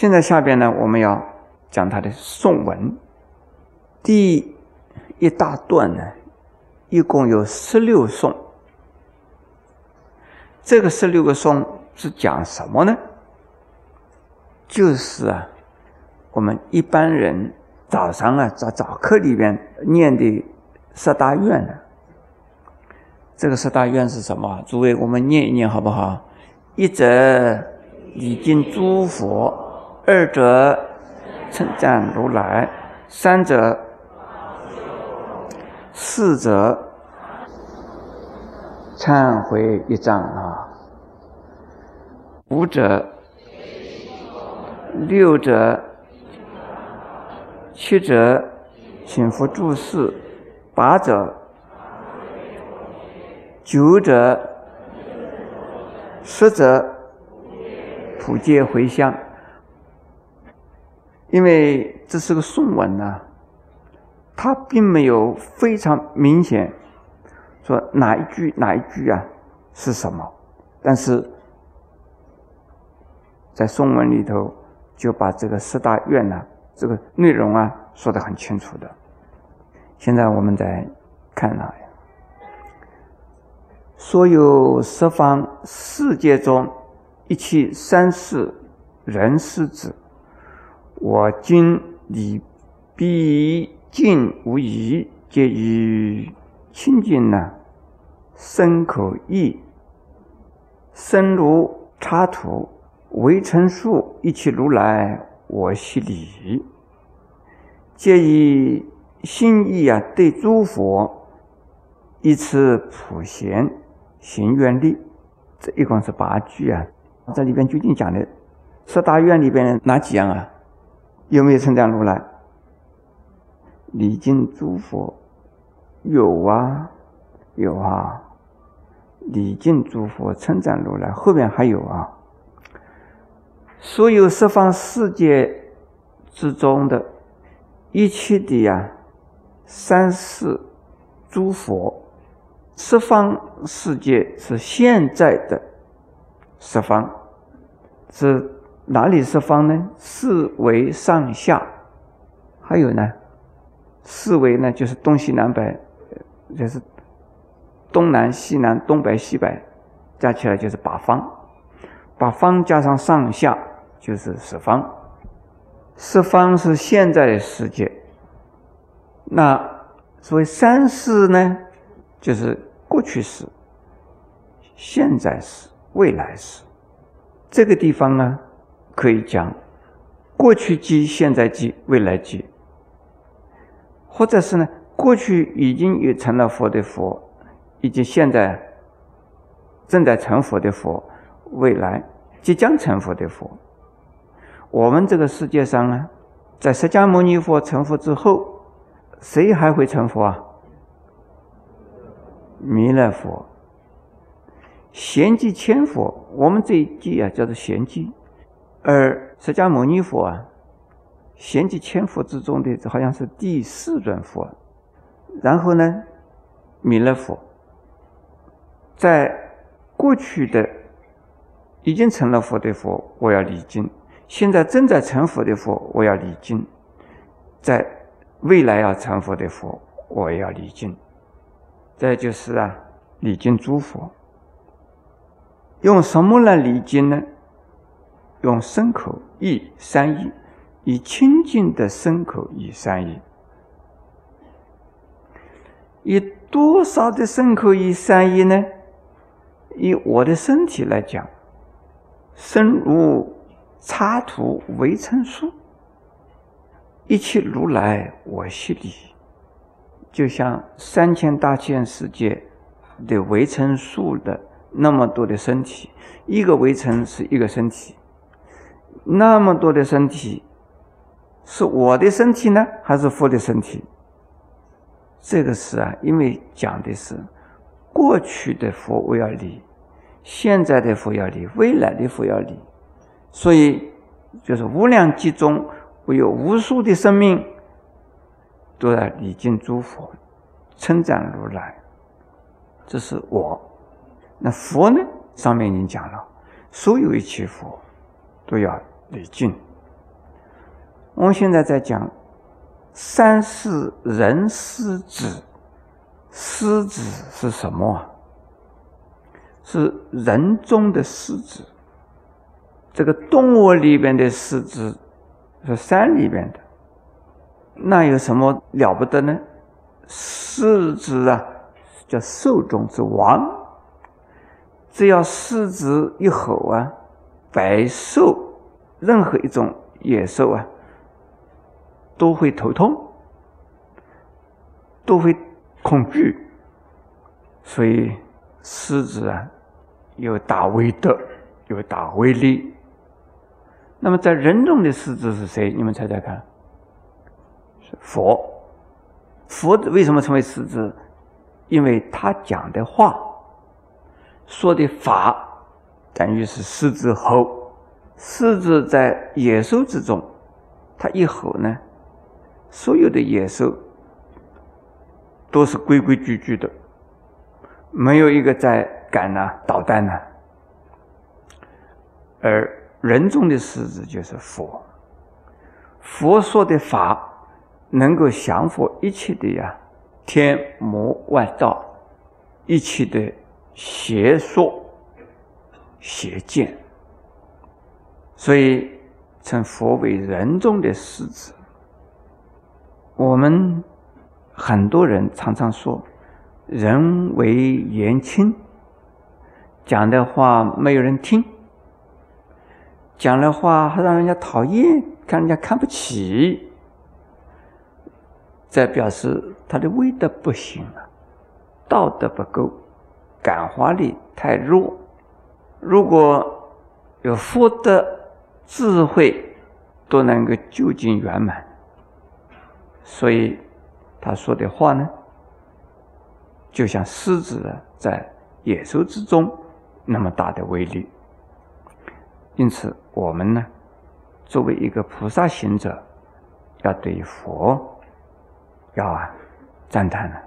现在下边呢，我们要讲他的颂文。第一大段呢，一共有十六颂。这个十六个颂是讲什么呢？就是啊，我们一般人早上啊在早课里边念的十大愿呢。这个十大愿是什么？诸位，我们念一念好不好？一则礼敬诸佛，二者称赞如来，三者四则忏悔一丈啊，五者。六者，七者，请佛注释；八者，九者，十者，普皆回向。因为这是个宋文呐，它并没有非常明显说哪一句哪一句啊是什么，但是在宋文里头。就把这个四大愿呢，这个内容啊说得很清楚的。现在我们再看啊，所有十方世界中一切三世人世子，我今礼毕竟无疑，皆以清净呢，身口意，身如插土。为成树一切如来，我悉礼，皆以心意啊，对诸佛一次普贤行愿力，这一共是八句啊。这里边究竟讲的十大愿里边哪几样啊？有没有称赞如来？礼敬诸佛有啊，有啊。礼敬诸佛，称赞如来，后面还有啊。所有十方世界之中的一切的呀，三世诸佛，十方世界是现在的十方，是哪里是方呢？四维上下，还有呢，四维呢就是东西南北，就是东南西南东北西北，加起来就是八方，把方加上上下。就是十方，十方是现在的世界。那所谓三世呢，就是过去式、现在时、未来时。这个地方呢，可以讲过去即、现在即、未来即，或者是呢，过去已经有成了佛的佛，以及现在正在成佛的佛，未来即将成佛的佛。我们这个世界上呢，在释迦牟尼佛成佛之后，谁还会成佛啊？弥勒佛、贤寂千佛，我们这一季啊叫做贤寂，而释迦牟尼佛啊，贤集千佛之中的好像是第四尊佛，然后呢，弥勒佛，在过去的已经成了佛的佛，我要礼敬。现在正在成佛的佛，我要礼敬；在未来要成佛的佛，我要礼敬。这就是啊，礼敬诸佛。用什么来礼敬呢？用身口意三意，以清净的身口意三意。以多少的身口意三意呢？以我的身体来讲，身如。插图围城树，一切如来我悉礼，就像三千大千世界的围城树的那么多的身体，一个围城是一个身体，那么多的身体，是我的身体呢，还是佛的身体？这个是啊，因为讲的是过去的佛我要礼，现在的佛要礼，未来的佛要礼。所以，就是无量集中，会有无数的生命都在礼敬诸佛，称赞如来。这是我。那佛呢？上面已经讲了，所有一切佛都要礼敬。我们现在在讲三世人师子，师子是什么啊？是人中的狮子。这个动物里边的狮子是山里边的，那有什么了不得呢？狮子啊，叫兽中之王。只要狮子一吼啊，百兽任何一种野兽啊，都会头痛，都会恐惧。所以狮子啊，有大威德，有大威力。那么在人中的狮子是谁？你们猜猜看。是佛。佛为什么成为狮子？因为他讲的话、说的法，等于是狮子吼。狮子在野兽之中，它一吼呢，所有的野兽都是规规矩矩的，没有一个在敢呐捣蛋呢。而人中的狮子就是佛，佛说的法能够降服一切的呀天魔外道，一切的邪说邪见，所以称佛为人中的狮子。我们很多人常常说，人为言轻，讲的话没有人听。讲的话还让人家讨厌，看人家看不起，在表示他的威德不行了，道德不够，感化力太弱。如果有福德、智慧，都能够究竟圆满。所以他说的话呢，就像狮子在野兽之中那么大的威力。因此，我们呢，作为一个菩萨行者，要对佛要啊赞叹了，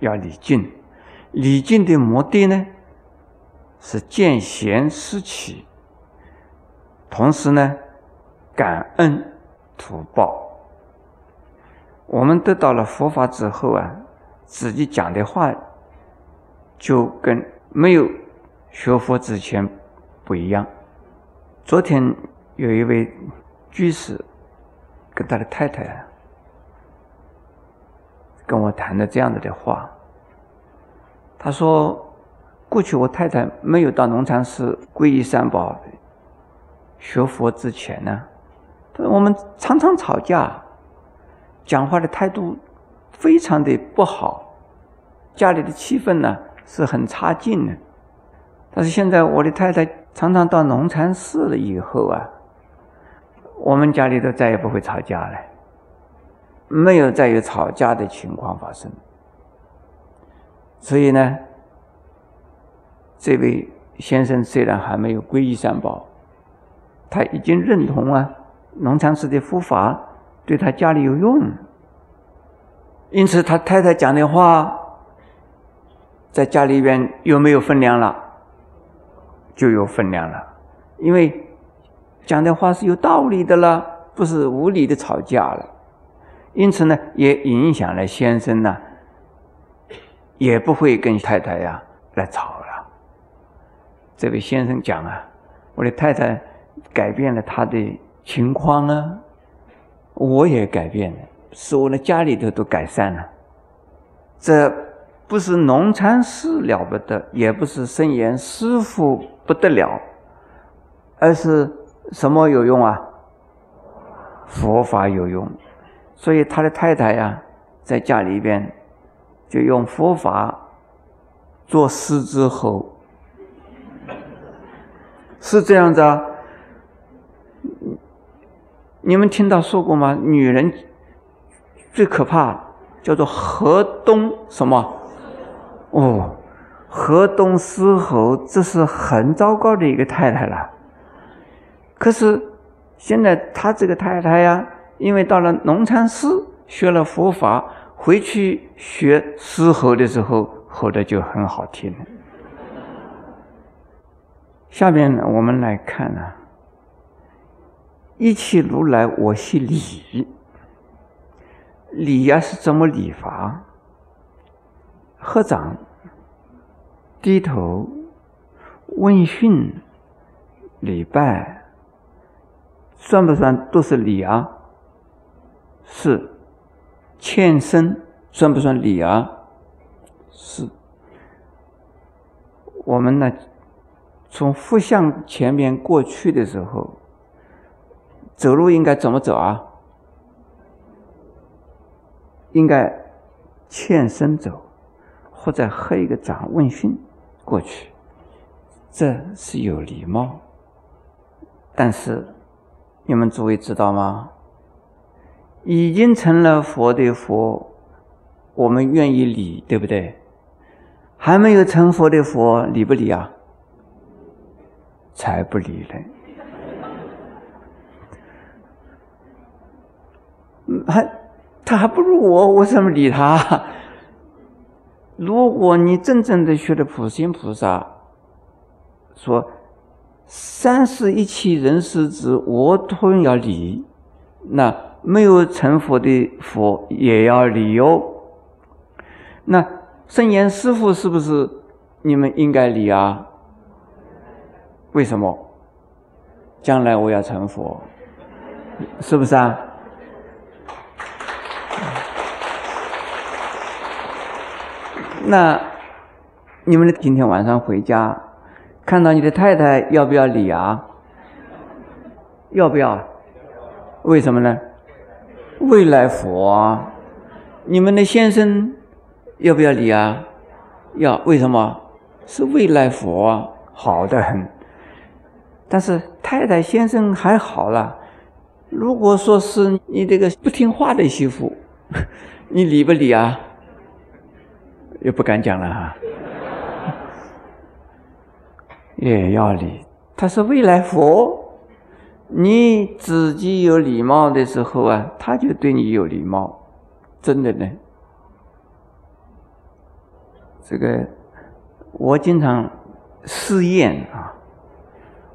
要礼敬。礼敬的目的呢，是见贤思齐，同时呢，感恩图报。我们得到了佛法之后啊，自己讲的话就跟没有学佛之前不一样。昨天有一位居士跟他的太太跟我谈的这样子的话，他说：“过去我太太没有到龙禅寺皈依三宝、学佛之前呢，他说我们常常吵架，讲话的态度非常的不好，家里的气氛呢是很差劲的。但是现在我的太太。”常常到农禅寺了以后啊，我们家里头再也不会吵架了，没有再有吵架的情况发生。所以呢，这位先生虽然还没有皈依三宝，他已经认同啊农禅寺的佛法对他家里有用，因此他太太讲的话，在家里边又没有分量了。就有分量了，因为讲的话是有道理的了，不是无理的吵架了。因此呢，也影响了先生呢，也不会跟太太呀来吵了。这位先生讲啊，我的太太改变了他的情况啊，我也改变了，使我的家里头都改善了。这不是农禅师了不得，也不是圣严师傅。不得了，而是什么有用啊？佛法有用，所以他的太太呀，在家里边就用佛法做狮子吼，是这样子啊？你们听到说过吗？女人最可怕叫做河东什么？哦。河东狮吼，这是很糟糕的一个太太了。可是现在他这个太太呀，因为到了农禅寺学了佛法，回去学狮吼的时候，吼的就很好听了。下面我们来看呢，一切如来我系礼，礼呀是怎么礼法？合掌、低头、问讯、礼拜，算不算都是礼啊？是。欠身算不算礼啊？是。我们呢，从佛像前面过去的时候，走路应该怎么走啊？应该欠身走，或者合一个掌问讯过去，这是有礼貌。但是你们诸位知道吗？已经成了佛的佛，我们愿意理，对不对？还没有成佛的佛，理不理啊？才不理呢！还他还不如我，我怎么理他？如果你真正的学的普贤菩萨，说三世一切人世之，我都要理，那。没有成佛的佛也要理哦。那圣严师傅是不是你们应该理啊？为什么？将来我要成佛，是不是啊？那你们今天晚上回家，看到你的太太要不要理啊？要不要？为什么呢？未来佛，你们的先生要不要理啊？要，为什么？是未来佛，好的很。但是太太先生还好了，如果说是你这个不听话的媳妇，你理不理啊？又不敢讲了哈。也要理，他是未来佛。你自己有礼貌的时候啊，他就对你有礼貌，真的呢。这个我经常试验啊，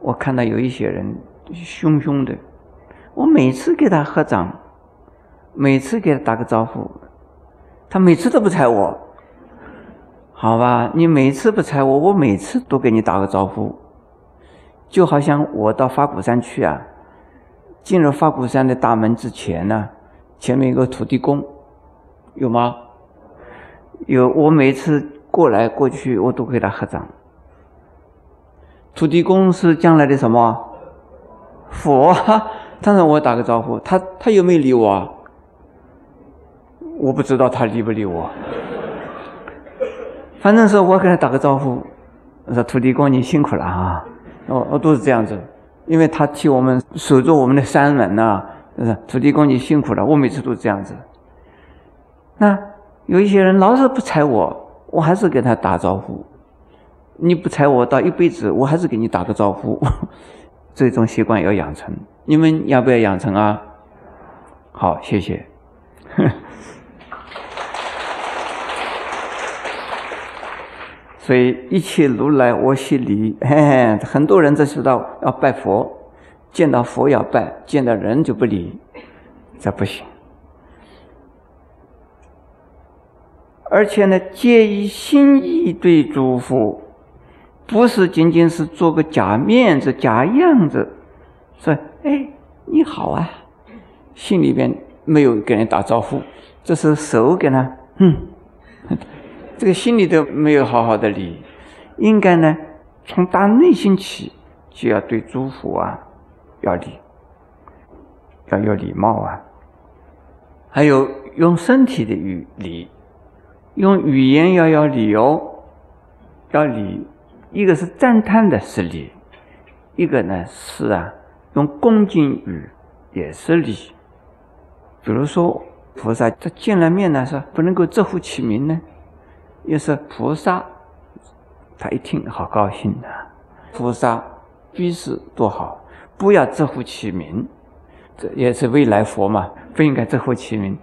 我看到有一些人凶凶的，我每次给他合掌，每次给他打个招呼，他每次都不睬我。好吧，你每次不睬我，我每次都给你打个招呼。就好像我到花果山去啊，进了花果山的大门之前呢，前面有个土地公，有吗？有，我每次过来过去，我都给他合掌。土地公是将来的什么？佛，当然我打个招呼，他他有没有理我？我不知道他理不理我，反正是我给他打个招呼，我说土地公你辛苦了啊。哦哦，都是这样子，因为他替我们守住我们的山门呐，是土地公你辛苦了。我每次都这样子。那有一些人老是不睬我，我还是给他打招呼。你不睬我到一辈子，我还是给你打个招呼。这种习惯要养成，你们要不要养成啊？好，谢谢。所以一切如来我系礼，嘿嘿，很多人在知道要拜佛，见到佛要拜，见到人就不理，这不行。而且呢，皆以心意对诸佛，不是仅仅是做个假面子、假样子，说哎你好啊，心里边没有跟人打招呼，这是手给他，嗯。这个心里都没有好好的理，应该呢，从大内心起就要对诸佛啊要礼，要有礼貌啊。还有用身体的语礼，用语言要要礼哦，要礼。一个是赞叹的是礼，一个呢是啊用恭敬语也是礼。比如说菩萨他见了面呢，说不能够直呼其名呢。又是菩萨，他一听好高兴啊！菩萨居士多好，不要直呼其名，这也是未来佛嘛，不应该直呼其名。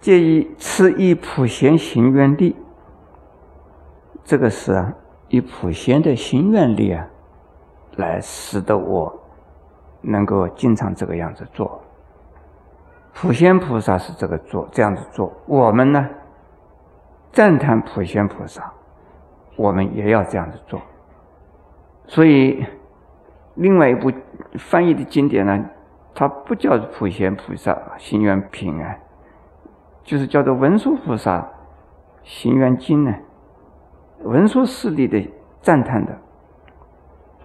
介意此以普贤行愿力，这个是啊，以普贤的行愿力啊，来使得我能够经常这个样子做。普贤菩萨是这个做这样子做，我们呢赞叹普贤菩萨，我们也要这样子做。所以，另外一部翻译的经典呢，它不叫普贤菩萨行愿平安，就是叫做文殊菩萨行愿经呢。文殊师利的赞叹的